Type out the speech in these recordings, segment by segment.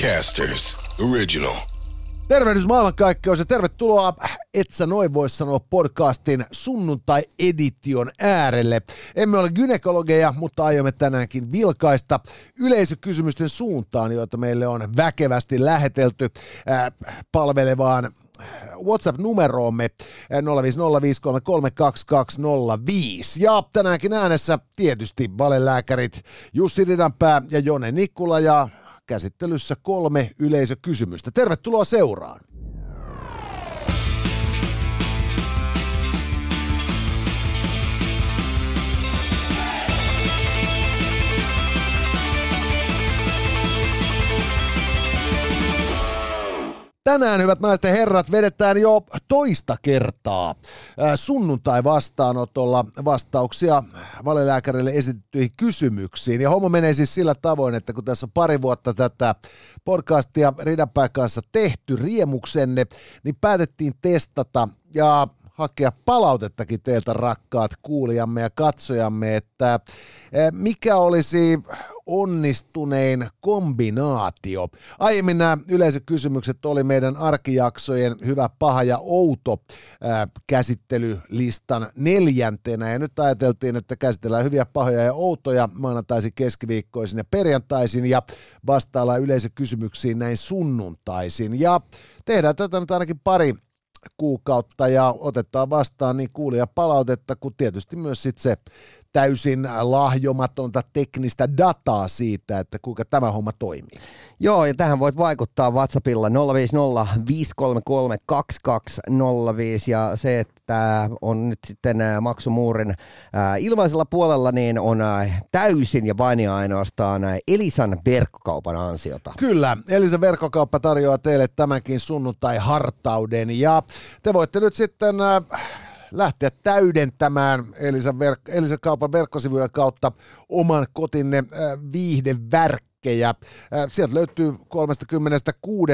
Podcasters Original. Tervehdys maailmankaikkeus ja tervetuloa Et sä noin voi sanoa podcastin sunnuntai-edition äärelle. Emme ole gynekologeja, mutta aiomme tänäänkin vilkaista yleisökysymysten suuntaan, joita meille on väkevästi lähetelty äh, palvelevaan WhatsApp-numeroomme 0505332205. Ja tänäänkin äänessä tietysti valelääkärit Jussi Ridanpää ja Jone Nikkula ja käsittelyssä kolme yleisökysymystä. Tervetuloa seuraan. Tänään, hyvät naiset ja herrat, vedetään jo toista kertaa sunnuntai vastaanotolla vastauksia valelääkärille esitettyihin kysymyksiin. Ja homma menee siis sillä tavoin, että kun tässä on pari vuotta tätä podcastia Ridanpää kanssa tehty riemuksenne, niin päätettiin testata ja hakea palautettakin teiltä rakkaat kuulijamme ja katsojamme, että mikä olisi onnistunein kombinaatio. Aiemmin nämä yleisökysymykset oli meidän arkijaksojen hyvä, paha ja outo ää, käsittelylistan neljäntenä ja nyt ajateltiin, että käsitellään hyviä, pahoja ja outoja maanantaisin, keskiviikkoisin ja perjantaisin ja vastaillaan yleisökysymyksiin näin sunnuntaisin ja tehdään tätä nyt ainakin pari kuukautta ja otetaan vastaan niin kuulija palautetta, kun tietysti myös sit se täysin lahjomatonta teknistä dataa siitä, että kuinka tämä homma toimii. Joo, ja tähän voit vaikuttaa WhatsAppilla 050 533 2205 ja se, että on nyt sitten maksumuurin ilmaisella puolella, niin on täysin ja vain ja ainoastaan Elisan verkkokaupan ansiota. Kyllä, Elisan verkkokauppa tarjoaa teille tämänkin sunnuntai-hartauden ja te voitte nyt sitten lähteä täydentämään Elisan, verk- Elisan kaupan verkkosivujen kautta oman kotinne äh, viihdevärkkejä. Äh, sieltä löytyy 36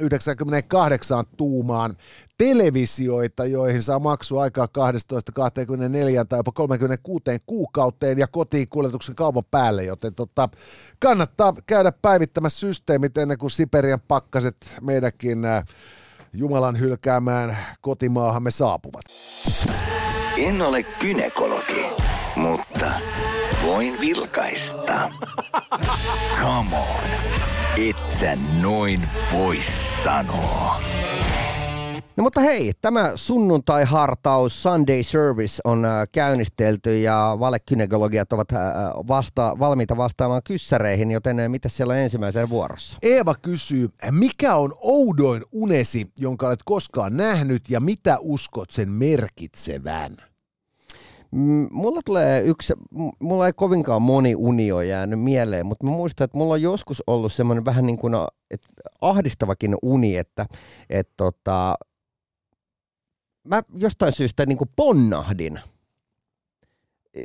98 tuumaan televisioita, joihin saa maksua aikaa 12, 24 tai jopa 36 kuukauteen ja kotiin kuljetuksen kaupan päälle, joten tota, kannattaa käydä päivittämässä systeemit ennen kuin Siperian pakkaset meidänkin äh, Jumalan hylkäämään kotimaahamme saapuvat. En ole kynekologi, mutta voin vilkaista. Come on, et sä noin voi sanoa. No mutta hei, tämä sunnuntai-hartaus Sunday Service on äh, käynnistelty ja valekynekologiat ovat äh, vasta, valmiita vastaamaan kyssäreihin, joten äh, mitä siellä on ensimmäisen vuorossa? Eeva kysyy, mikä on oudoin unesi, jonka olet koskaan nähnyt ja mitä uskot sen merkitsevän? Mm, mulla tulee yksi, mulla ei kovinkaan moni unio jäänyt mieleen, mutta mä muistan, että mulla on joskus ollut semmoinen vähän niin kuin että ahdistavakin uni, että, että tota, mä jostain syystä niin kuin ponnahdin.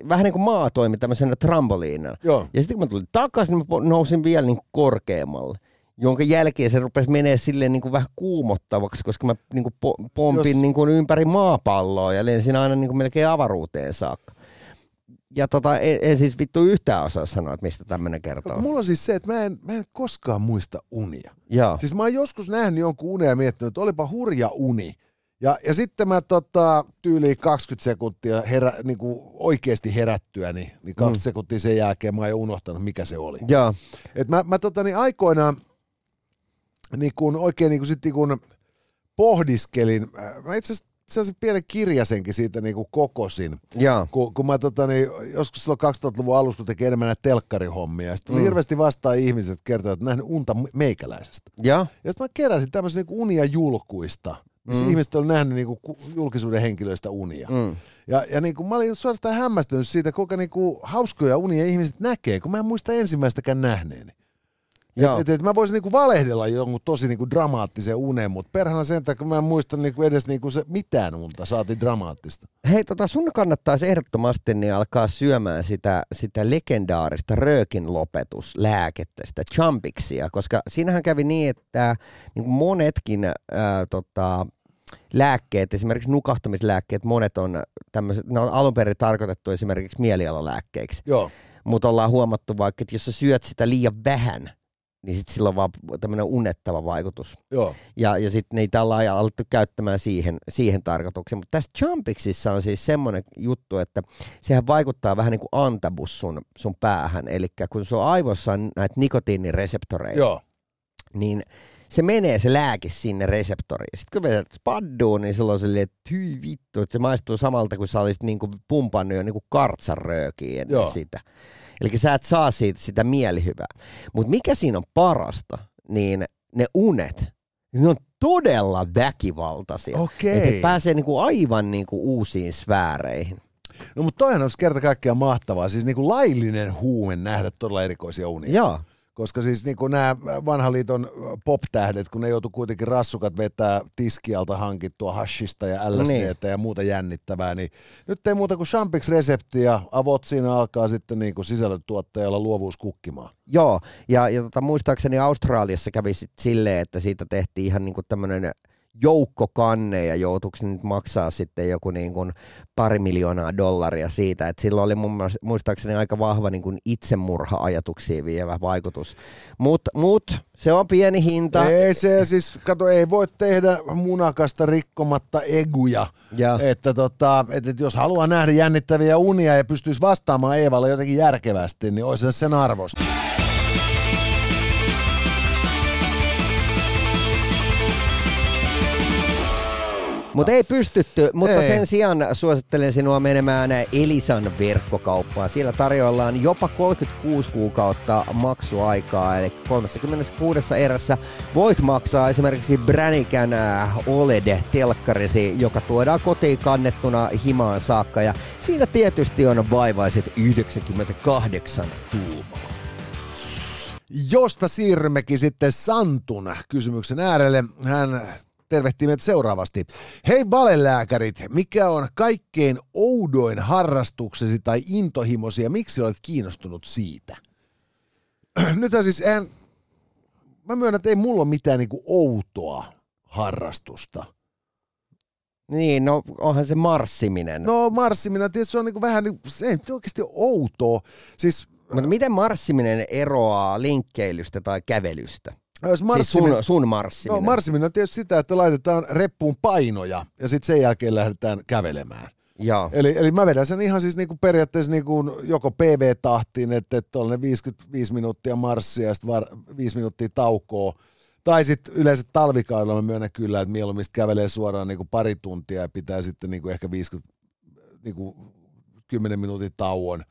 Vähän niin kuin maa toimi tämmöisenä trampoliinina. Joo. Ja sitten kun mä tulin takaisin, niin mä nousin vielä niin korkeammalle. Jonka jälkeen se rupesi menee silleen niin kuin vähän kuumottavaksi, koska mä niin kuin pompin Jos... niin kuin ympäri maapalloa ja lensin aina niin kuin melkein avaruuteen saakka. Ja tota, en, en siis vittu yhtään osaa sanoa, että mistä tämmöinen kertoo. Mulla on siis se, että mä en, mä en koskaan muista unia. Joo. Siis mä oon joskus nähnyt jonkun unen ja miettinyt, että olipa hurja uni. Ja, ja sitten mä tota, tyyliin 20 sekuntia herä, niin kuin oikeasti herättyä, niin, niin 20 mm. sekuntia sen jälkeen mä oon jo unohtanut, mikä se oli. Joo. Et mä, mä tota, niin aikoinaan niin kuin oikein niin kuin, sit, niin kuin pohdiskelin, mä itse asiassa sellaisen pienen kirjasenkin siitä niin kuin kokosin. Ja. Kun, kun mä tota, niin, joskus silloin 2000-luvun alussa, kun teki enemmän näitä telkkarihommia, sitten mm. hirveästi vastaan ihmiset kertovat, että nähnyt unta meikäläisestä. Ja, Ja sitten mä keräsin tämmöisiä niin unia julkuista, missä mm. ihmiset on nähnyt niin kuin, julkisuuden henkilöistä unia. mm. Ja, ja niin kuin, mä olin suorastaan hämmästynyt siitä, kuinka niin kuin, hauskoja unia ihmiset näkee, kun mä en muista ensimmäistäkään nähneeni. Joo. Et, et, et mä voisin niinku valehdella jonkun tosi niinku dramaattisen unen, mutta perhana sen takia, kun mä en muista niinku edes niinku se mitään unta, saati dramaattista. Hei, tota, sun kannattaisi ehdottomasti niin alkaa syömään sitä, sitä legendaarista röökin lopetuslääkettä, sitä Chumpixia, koska siinähän kävi niin, että niin monetkin ää, tota, lääkkeet, esimerkiksi nukahtamislääkkeet, monet on tämmöiset, ne on alun perin tarkoitettu esimerkiksi mielialalääkkeiksi, Joo. mutta ollaan huomattu vaikka, että jos sä syöt sitä liian vähän, niin sitten sillä on vaan tämmöinen unettava vaikutus. Joo. Ja, ja sitten niitä ollaan alettu käyttämään siihen, siihen tarkoitukseen. Mutta tässä Jumpixissa on siis semmoinen juttu, että sehän vaikuttaa vähän niin kuin antabus sun, sun päähän. Eli kun sun aivossa on näitä nikotiinireseptoreita, Joo. niin se menee se lääke sinne reseptoriin. Sitten kun vedät spadduun, niin silloin silleen, että hyi vittu, että se maistuu samalta kuin sä olisit niinku pumpannut jo niinku kartsaröökiä ennen Joo. sitä. Eli sä et saa siitä sitä mielihyvää. Mutta mikä siinä on parasta, niin ne unet, ne on todella väkivaltaisia. Okei. Että et pääsee niinku aivan niinku uusiin sfääreihin. No mutta toihan olisi kerta kaikkiaan mahtavaa. Siis niinku laillinen huume nähdä todella erikoisia unia. Joo. Koska siis niin kuin nämä vanhan liiton pop-tähdet, kun ne joutu kuitenkin rassukat vetää tiskialta hankittua hashista ja LSDtä Niin. ja muuta jännittävää, niin nyt ei muuta kuin Champix-resepti ja avot siinä alkaa sitten niin kuin sisällöntuottajalla luovuus kukkimaan. Joo, ja, ja tota, muistaakseni Australiassa kävi sit silleen, että siitä tehtiin ihan niinku tämmöinen joukkokanne ja joutuiko nyt maksaa sitten joku niin kuin pari miljoonaa dollaria siitä, että sillä oli mun muistaakseni aika vahva niin kuin itsemurha-ajatuksiin vievä vaikutus. Mutta mut, se on pieni hinta. Ei se siis, kato, ei voi tehdä munakasta rikkomatta eguja. Ja, Että tota, et, et jos haluaa nähdä jännittäviä unia ja pystyisi vastaamaan Eevalle jotenkin järkevästi, niin olisi se sen arvosta. Mutta ei pystytty, mutta Ei. sen sijaan suosittelen sinua menemään Elisan verkkokauppaan. Siellä tarjoillaan jopa 36 kuukautta maksuaikaa, eli 36 erässä voit maksaa esimerkiksi Brännikän äh, OLED-telkkarisi, joka tuodaan kotiin kannettuna himaan saakka, ja siinä tietysti on vaivaiset 98 tuumaa. Josta siirrymmekin sitten Santun kysymyksen äärelle. Hän tervehtii meitä seuraavasti. Hei valelääkärit, mikä on kaikkein oudoin harrastuksesi tai intohimosi ja miksi olet kiinnostunut siitä? Nythän siis en, mä myönnän, että ei mulla ole mitään niinku outoa harrastusta. Niin, no onhan se marssiminen. No marssiminen, tietysti se on niinku vähän, niinku, se ei nyt oikeasti outoa. Siis Mutta miten marssiminen eroaa linkkeilystä tai kävelystä? Jos Siis marssiminen, sun, sun marssiminen. No marssiminen on tietysti sitä, että laitetaan reppuun painoja ja sitten sen jälkeen lähdetään kävelemään. Joo. Eli, eli mä vedän sen ihan siis niinku periaatteessa niinku joko PV-tahtiin, että, on ne 55 minuuttia marssia ja sitten var, 5 minuuttia taukoa. Tai sitten yleensä talvikaudella mä myönnän kyllä, että mieluummin kävelee suoraan niinku pari tuntia ja pitää sitten niinku ehkä 50, niinku 10 minuutin tauon.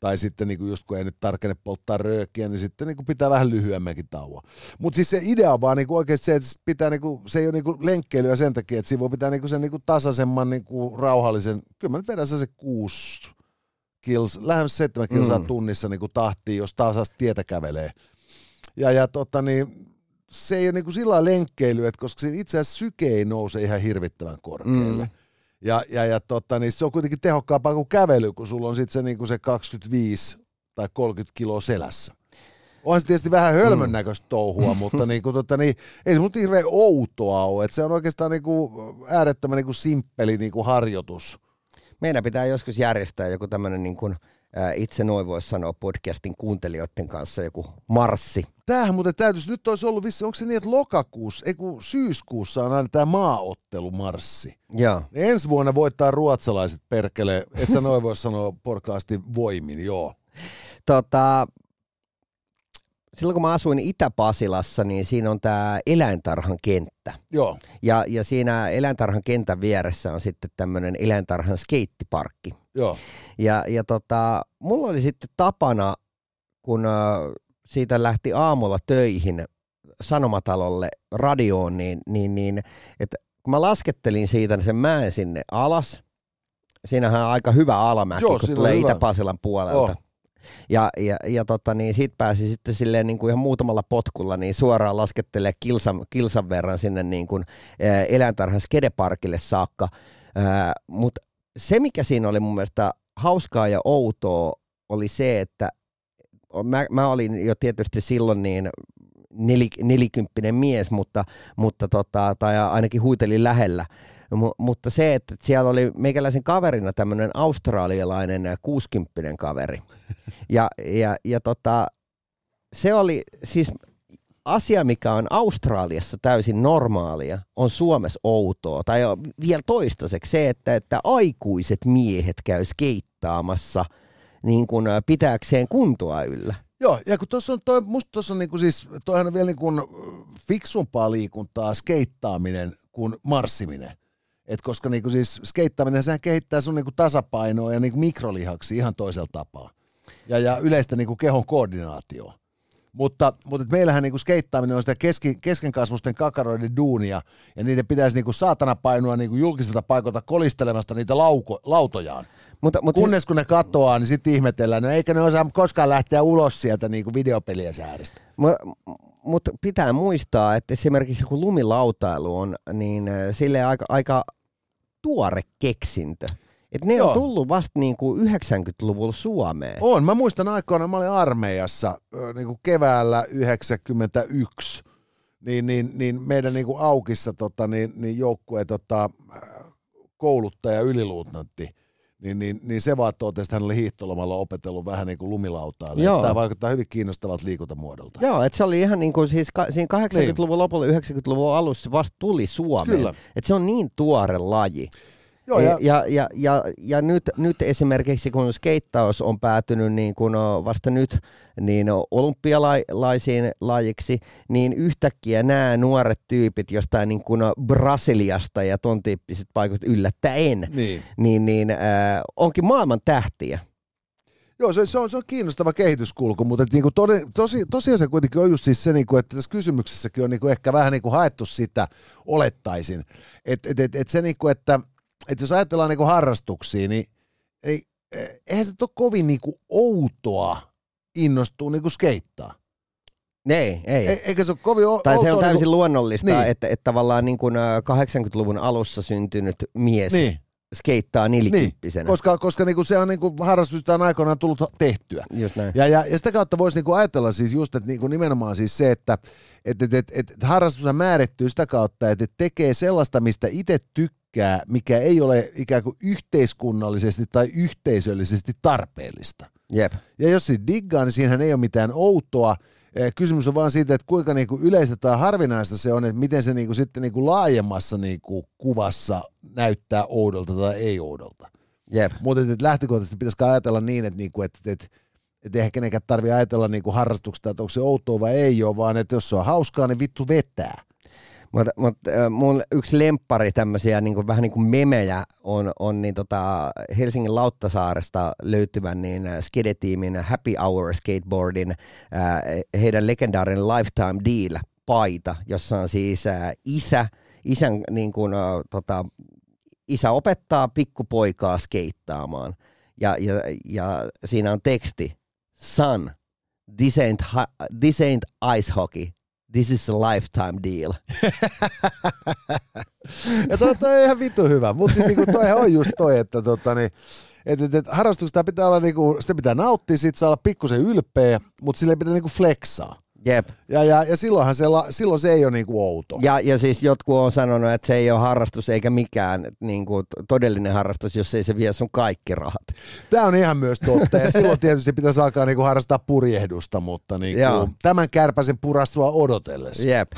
Tai sitten niinku just kun ei nyt tarkene polttaa röökiä, niin sitten niinku pitää vähän lyhyemmänkin tauon. Mutta siis se idea on vaan niinku oikeasti se, että pitää niinku, se ei ole niinku lenkkeilyä sen takia, että siinä voi pitää niinku sen niinku tasaisemman niinku rauhallisen, kyllä mä nyt vedän se kuusi kils, lähes seitsemän kilsaa Mm. tunnissa niinku tahtiin, jos tasaista tietä kävelee. Ja, ja tota niin, se ei ole niinku sillä lailla lenkkeilyä, että koska itse asiassa syke ei nouse ihan hirvittävän korkealle. Mm. Ja, ja, ja tota, niin se on kuitenkin tehokkaampaa kuin kävely, kun sulla on sitten se, niinku se 25 tai 30 kiloa selässä. Onhan se tietysti vähän hölmön näköistä touhua, mutta niinku, tota, niin, ei se musta hirveän outoa ole. Et se on oikeastaan niinku äärettömän niinku simppeli niinku harjoitus. Meidän pitää joskus järjestää joku tämmöinen niin kuin, itse noin voisi sanoa podcastin kuuntelijoiden kanssa joku marssi. Tämähän muuten täytyisi, nyt olisi ollut vissi, onko se niin, että lokakuussa, ei kun syyskuussa on aina tämä maaottelumarssi. Joo. Ensi vuonna voittaa ruotsalaiset perkele, et sä noin voi sanoa podcastin voimin, joo. Tota, silloin kun mä asuin Itä-Pasilassa, niin siinä on tämä eläintarhan kenttä. Joo, Ja, ja siinä eläintarhan kentän vieressä on sitten tämmöinen eläintarhan skeittiparkki. Joo. Ja, ja tota, mulla oli sitten tapana, kun äh, siitä lähti aamulla töihin Sanomatalolle radioon, niin, niin, niin että kun mä laskettelin siitä sen mäen sinne alas, siinähän on aika hyvä alamäki, Joo, kun tulee hyvä. Itä-Pasilan puolelta. Oh. Ja, ja, ja tota, niin siitä pääsi sitten silleen niin kuin ihan muutamalla potkulla niin suoraan laskettelee kilsan, kilsan verran sinne niin kuin, ää, eläintarhan skedeparkille saakka. Mutta se, mikä siinä oli mun mielestä hauskaa ja outoa, oli se, että mä, mä olin jo tietysti silloin niin neli, nelikymppinen mies, mutta, mutta tota, tai ainakin huitelin lähellä. M- mutta se, että siellä oli meikäläisen kaverina tämmöinen australialainen 60 kaveri. Ja, ja, ja tota, se oli siis asia, mikä on Australiassa täysin normaalia, on Suomessa outoa. Tai vielä toistaiseksi se, että, että aikuiset miehet käy skeittaamassa niin kuin pitääkseen kuntoa yllä. Joo, ja kun tuossa on, toi, musta tuossa on niinku siis, toihan on vielä niinku fiksumpaa liikuntaa, skeittaaminen kuin marssiminen. Et koska niinku siis skeittaaminen, sehän kehittää sun niinku tasapainoa ja niinku mikrolihaksi ihan toisella tapaa. Ja, ja yleistä niinku kehon koordinaatioa. Mutta, mutta meillähän niinku skeittaaminen on sitä keski, keskenkasvusten kakaroiden duunia, ja niiden pitäisi niinku saatana painua niinku julkiselta paikalta kolistelemasta niitä lauko, lautojaan. Mutta, mutta Kunnes kun ne katoaa, niin sitten ihmetellään, no eikä ne osaa koskaan lähteä ulos sieltä niinku videopeliä säädöstä. Mutta pitää muistaa, että esimerkiksi kun lumilautailu on, niin äh, sille aika, aika tuore keksintö. Et ne Joo. on tullut vasta niinku 90-luvulla Suomeen. On, mä muistan aikoina, mä olin armeijassa niinku keväällä 91, niin, niin, niin meidän niinku aukissa tota, niin, niin joukkue tota, kouluttaja yliluutnantti, niin, niin, niin se vaan totesi, että hän oli hiihtolomalla opetellut vähän niin kuin lumilautaa. Tämä vaikuttaa hyvin kiinnostavalta liikuntamuodolta. Joo, että se oli ihan niin kuin siis siinä 80-luvun niin. lopulla 90-luvun alussa vasta tuli Suomeen. Kyllä. Että se on niin tuore laji. Joo, ja, ja, ja, ja, ja nyt, nyt esimerkiksi kun skeittaus on päätynyt niin kuin vasta nyt niin olympialaisiin lajiksi, niin yhtäkkiä nämä nuoret tyypit jostain niin kuin Brasiliasta ja ton tyyppiset paikat yllättäen, niin, niin, niin äh, onkin maailman tähtiä. Joo, se, se, on, se on kiinnostava kehityskulku, mutta niin kuin tosi, tosi, tosiaan kuitenkin on just siis se, niin kuin, että tässä kysymyksessäkin on niin kuin ehkä vähän niin kuin haettu sitä, olettaisin. Että et, et, et se, niin kuin, että että jos ajatellaan niinku harrastuksia, niin ei, eihän se ole kovin niinku outoa innostua niinku skeittaa. Ei, ei. E, eikä se ole kovin o- Tai se on täysin niinku... luonnollista, niin. että, että tavallaan niin kuin 80-luvun alussa syntynyt mies niin skeittaa nilikymppisenä. Niin, koska, koska niinku se on niinku harrastusta on aikoinaan tullut tehtyä. Just näin. Ja, ja, ja sitä kautta voisi niinku ajatella siis just, että niinku nimenomaan siis se, että et, et, et, et harrastus määrittyy sitä kautta, että et tekee sellaista, mistä itse tykkää, mikä ei ole ikään kuin yhteiskunnallisesti tai yhteisöllisesti tarpeellista. Jep. Ja jos se diggaa, niin siinähän ei ole mitään outoa, kysymys on vaan siitä, että kuinka niinku yleistä tai harvinaista se on, että miten se niinku sitten niinku laajemmassa niinku kuvassa näyttää oudolta tai ei oudolta. Jep. Mutta lähtökohtaisesti pitäisikö ajatella niin, että niinku, et, et, et eihän kenenkään tarvitse ajatella niinku harrastuksesta, että onko se outoa vai ei ole, vaan että jos se on hauskaa, niin vittu vetää. Mutta mut, äh, mun yksi lemppari tämmöisiä niin vähän niin kuin memejä on, on niin tota Helsingin Lauttasaaresta löytyvän niin skidetiimin Happy Hour Skateboardin äh, heidän legendaarinen Lifetime Deal paita, jossa on siis äh, isä, isän niin kuin, äh, tota, isä opettaa pikkupoikaa skeittaamaan. Ja, ja, ja siinä on teksti Son, this ain't, this ain't ice hockey, This is a lifetime deal. ja toi, toi on ihan vittu hyvä, mutta siis niinku toi on just toi, että tota, niin, et, et, et, harrastuksesta pitää olla niinku, sitä pitää nauttia, sit saa olla pikkusen ylpeä, mutta sille pitää niinku flexaa. Jep. Ja, ja, ja silloinhan se, silloin se ei ole niinku outo. Ja, ja siis jotkut on sanonut, että se ei ole harrastus eikä mikään niinku todellinen harrastus, jos ei se vie sun kaikki rahat. Tämä on ihan myös totta. Ja silloin tietysti pitäisi alkaa niinku harrastaa purjehdusta, mutta niinku tämän kärpäsen purastua odotellessa. Jep.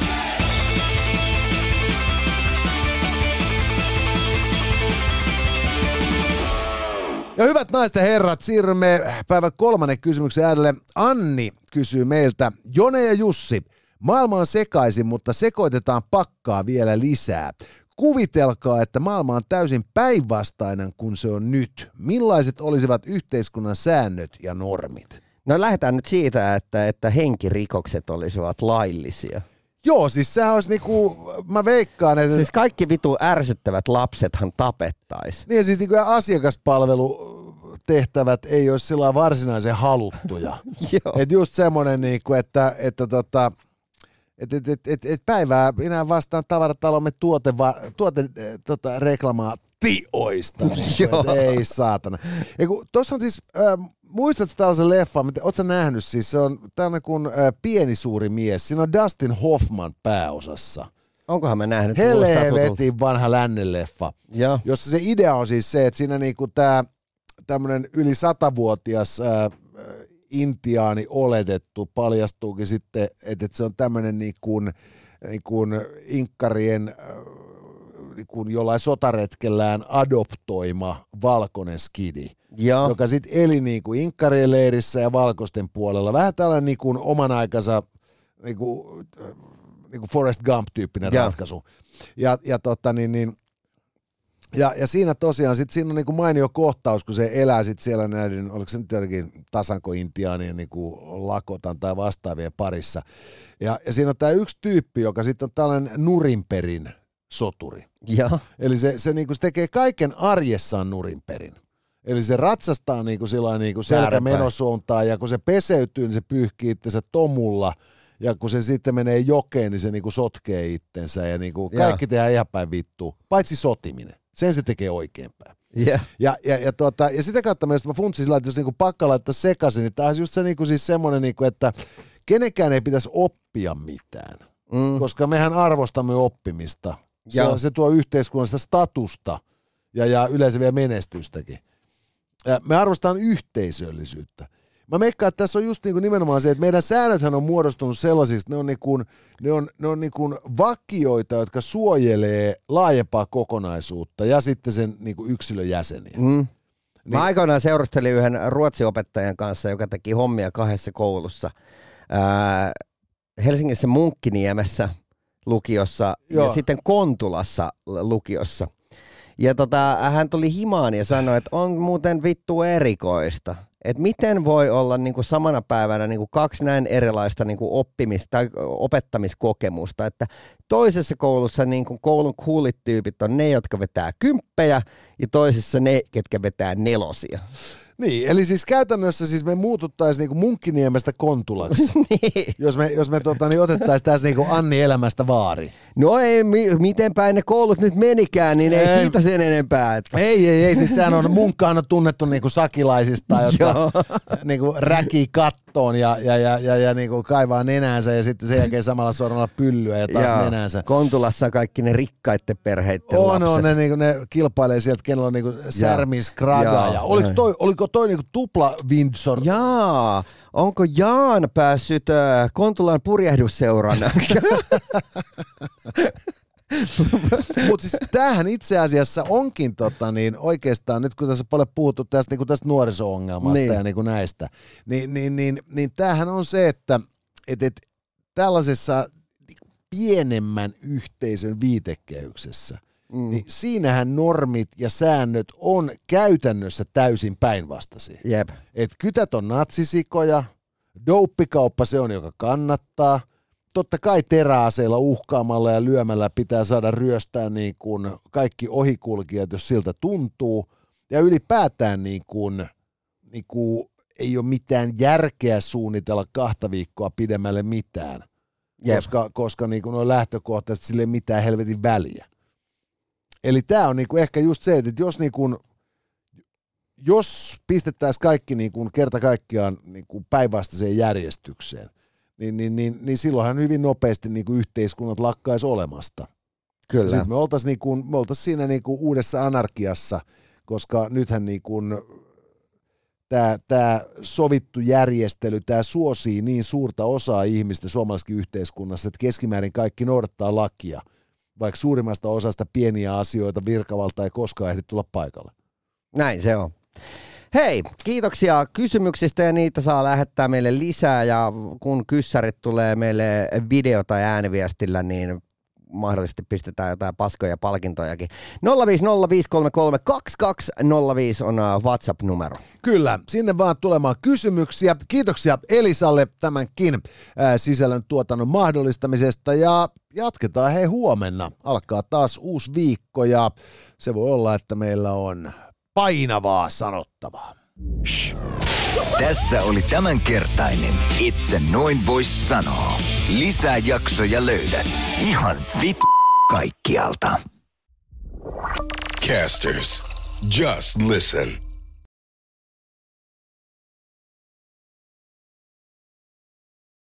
Ja hyvät naiset ja herrat, siirrymme päivän kolmannen kysymyksen äärelle. Anni kysyy meiltä, Jone ja Jussi, maailma on sekaisin, mutta sekoitetaan pakkaa vielä lisää. Kuvitelkaa, että maailma on täysin päinvastainen kuin se on nyt. Millaiset olisivat yhteiskunnan säännöt ja normit? No lähdetään nyt siitä, että, että henkirikokset olisivat laillisia. Joo, siis sehän olisi niinku, mä veikkaan, että... Siis kaikki vitu ärsyttävät lapsethan tapettais. Niin siis niinku asiakaspalvelu tehtävät ei olisi sillä varsinaisen haluttuja. et just semmoinen, niinku, että, että tota, et, et, et, et, et päivää minä vastaan tavaratalomme tuote, va, tuote tota, reklamaa tioista. ei saatana. Tuossa on siis, äh, muistatko tällaisen leffan, ootko nähnyt siis, se on tämmöinen kuin äh, Pieni suuri mies, siinä on Dustin Hoffman pääosassa. Onkohan mä nähnyt? Helvetin vanha lännen leffa, Joo. jossa se idea on siis se, että siinä niinku tämä tämmöinen yli satavuotias äh, intiaani oletettu, paljastuukin sitten, että, että se on tämmöinen niin kuin, niin kuin inkkarien äh, niin kuin jollain sotaretkellään adoptoima valkoinen skidi, Joo. joka sitten eli niin kuin inkkarien leirissä ja valkoisten puolella. Vähän tällainen niin kuin oman aikansa niin kuin, niin kuin Forrest Gump-tyyppinen Joo. ratkaisu. Ja, ja, tota, niin, niin, ja, ja siinä tosiaan sit siinä on niinku mainio kohtaus, kun se elää sit siellä näiden, oliko se nyt jotenkin tasanko-intiaanien niinku lakotan tai vastaavien parissa. Ja, ja siinä on tämä yksi tyyppi, joka sitten on tällainen nurinperin soturi. Joo. Eli se, se, niinku, se tekee kaiken arjessaan nurinperin. Eli se ratsastaa niinku sillä niinku selkä Väärinpäin. menosuuntaan ja kun se peseytyy, niin se pyyhkii itsensä tomulla. Ja kun se sitten menee jokeen, niin se niinku sotkee itsensä ja niinku kaikki tehdään ihan päin vittu, paitsi sotiminen. Sen se tekee oikein päin. Yeah. Ja, ja, ja, tuota, ja sitä kautta myös mä funtsin sillä, että jos niinku pakka laittaa sekaisin, niin tämä on just se niinku siis semmoinen, niinku, että kenenkään ei pitäisi oppia mitään. Mm. Koska mehän arvostamme oppimista. Se, on, se tuo yhteiskunnallista statusta ja, ja yleensä vielä menestystäkin. Ja me arvostetaan yhteisöllisyyttä. Mä meikkaan, että tässä on just niinku nimenomaan se, että meidän säännöthän on muodostunut sellaisiksi, että ne on, niinku, ne on, ne on niinku vakioita, jotka suojelee laajempaa kokonaisuutta ja sitten sen niinku yksilön jäseniä. Mm. Mä Niin- aikoinaan seurustelin yhden ruotsiopettajan kanssa, joka teki hommia kahdessa koulussa. Ää, Helsingissä Munkkiniemessä lukiossa Joo. ja sitten Kontulassa lukiossa. Ja tota, hän tuli himaan ja sanoi, että on muuten vittu erikoista. Että miten voi olla niinku samana päivänä niinku kaksi näin erilaista niinku oppimis- tai opettamiskokemusta. Että toisessa koulussa niinku koulun coolit tyypit on ne, jotka vetää kymppejä ja toisessa ne, ketkä vetää nelosia. Niin, eli siis käytännössä siis me muututtaisiin niinku Munkkiniemestä Kontulaksi, niin. jos me, jos me tota, niin otettaisiin tässä niinku Anni elämästä vaari. No ei, mi- miten päin ne koulut nyt menikään, niin ei, Ei. siitä sen enempää. Että. Ei, ei, ei, siis sehän on, munkkaan on tunnettu niinku sakilaisista, jotka niinku räkii kattoon ja, ja, ja, ja, ja niinku kaivaa nenäänsä ja sitten sen jälkeen samalla sormella pyllyä ja taas Joo. nenäänsä. Kontulassa on kaikki ne rikkaiden perheiden On, lapset. on, ne, niinku, ne kilpailee sieltä, kenellä on niinku särmis, kraga. Ja oliko toi, oliko toi niinku tupla Windsor? Jaa, onko Jaan päässyt äh, Kontulan purjehdusseuran? Mutta siis tämähän itse asiassa onkin tota, niin oikeastaan, nyt kun tässä on paljon puhuttu tästä, niin tästä nuoriso-ongelmasta Niin. ja niin kuin näistä, niin, niin, niin, niin tämähän on se, että et, et, tällaisessa pienemmän yhteisön viitekehyksessä, mm. niin siinähän normit ja säännöt on käytännössä täysin päinvastaisia. Jep. Et kytät on natsisikoja, douppikauppa se on, joka kannattaa. Totta kai teräaseilla uhkaamalla ja lyömällä pitää saada ryöstää niin kuin kaikki ohikulkijat, jos siltä tuntuu. Ja ylipäätään niin kuin, niin kuin ei ole mitään järkeä suunnitella kahta viikkoa pidemmälle mitään, Jep. koska, koska niin kuin on lähtökohtaisesti sille ei mitään helvetin väliä. Eli tämä on niin kuin ehkä just se, että jos niin kuin jos pistettäisiin kaikki niin kuin kerta kaikkiaan niin kuin päinvastaiseen järjestykseen, niin, niin, niin, niin silloinhan hyvin nopeasti niin kuin yhteiskunnat lakkaisi olemasta. Kyllä. Sitten me oltaisiin niin kuin, me oltais siinä niin kuin uudessa anarkiassa, koska nythän niin kuin tämä, tämä sovittu järjestely, tämä suosii niin suurta osaa ihmistä suomalaisessa yhteiskunnassa, että keskimäärin kaikki noudattaa lakia, vaikka suurimmasta osasta pieniä asioita virkavalta ei koskaan ehdi tulla paikalle. Näin se on. Hei, kiitoksia kysymyksistä ja niitä saa lähettää meille lisää ja kun kyssärit tulee meille video- tai ääniviestillä, niin mahdollisesti pistetään jotain paskoja palkintojakin. 050533205 on äh, WhatsApp-numero. Kyllä, sinne vaan tulemaan kysymyksiä. Kiitoksia Elisalle tämänkin ää, sisällön tuotannon mahdollistamisesta ja jatketaan hei huomenna. Alkaa taas uusi viikko ja se voi olla, että meillä on painavaa sanottavaa. Shh. Tässä oli tämänkertainen Itse noin vois sanoa. Lisää jaksoja löydät ihan vit kaikkialta. Casters, just listen.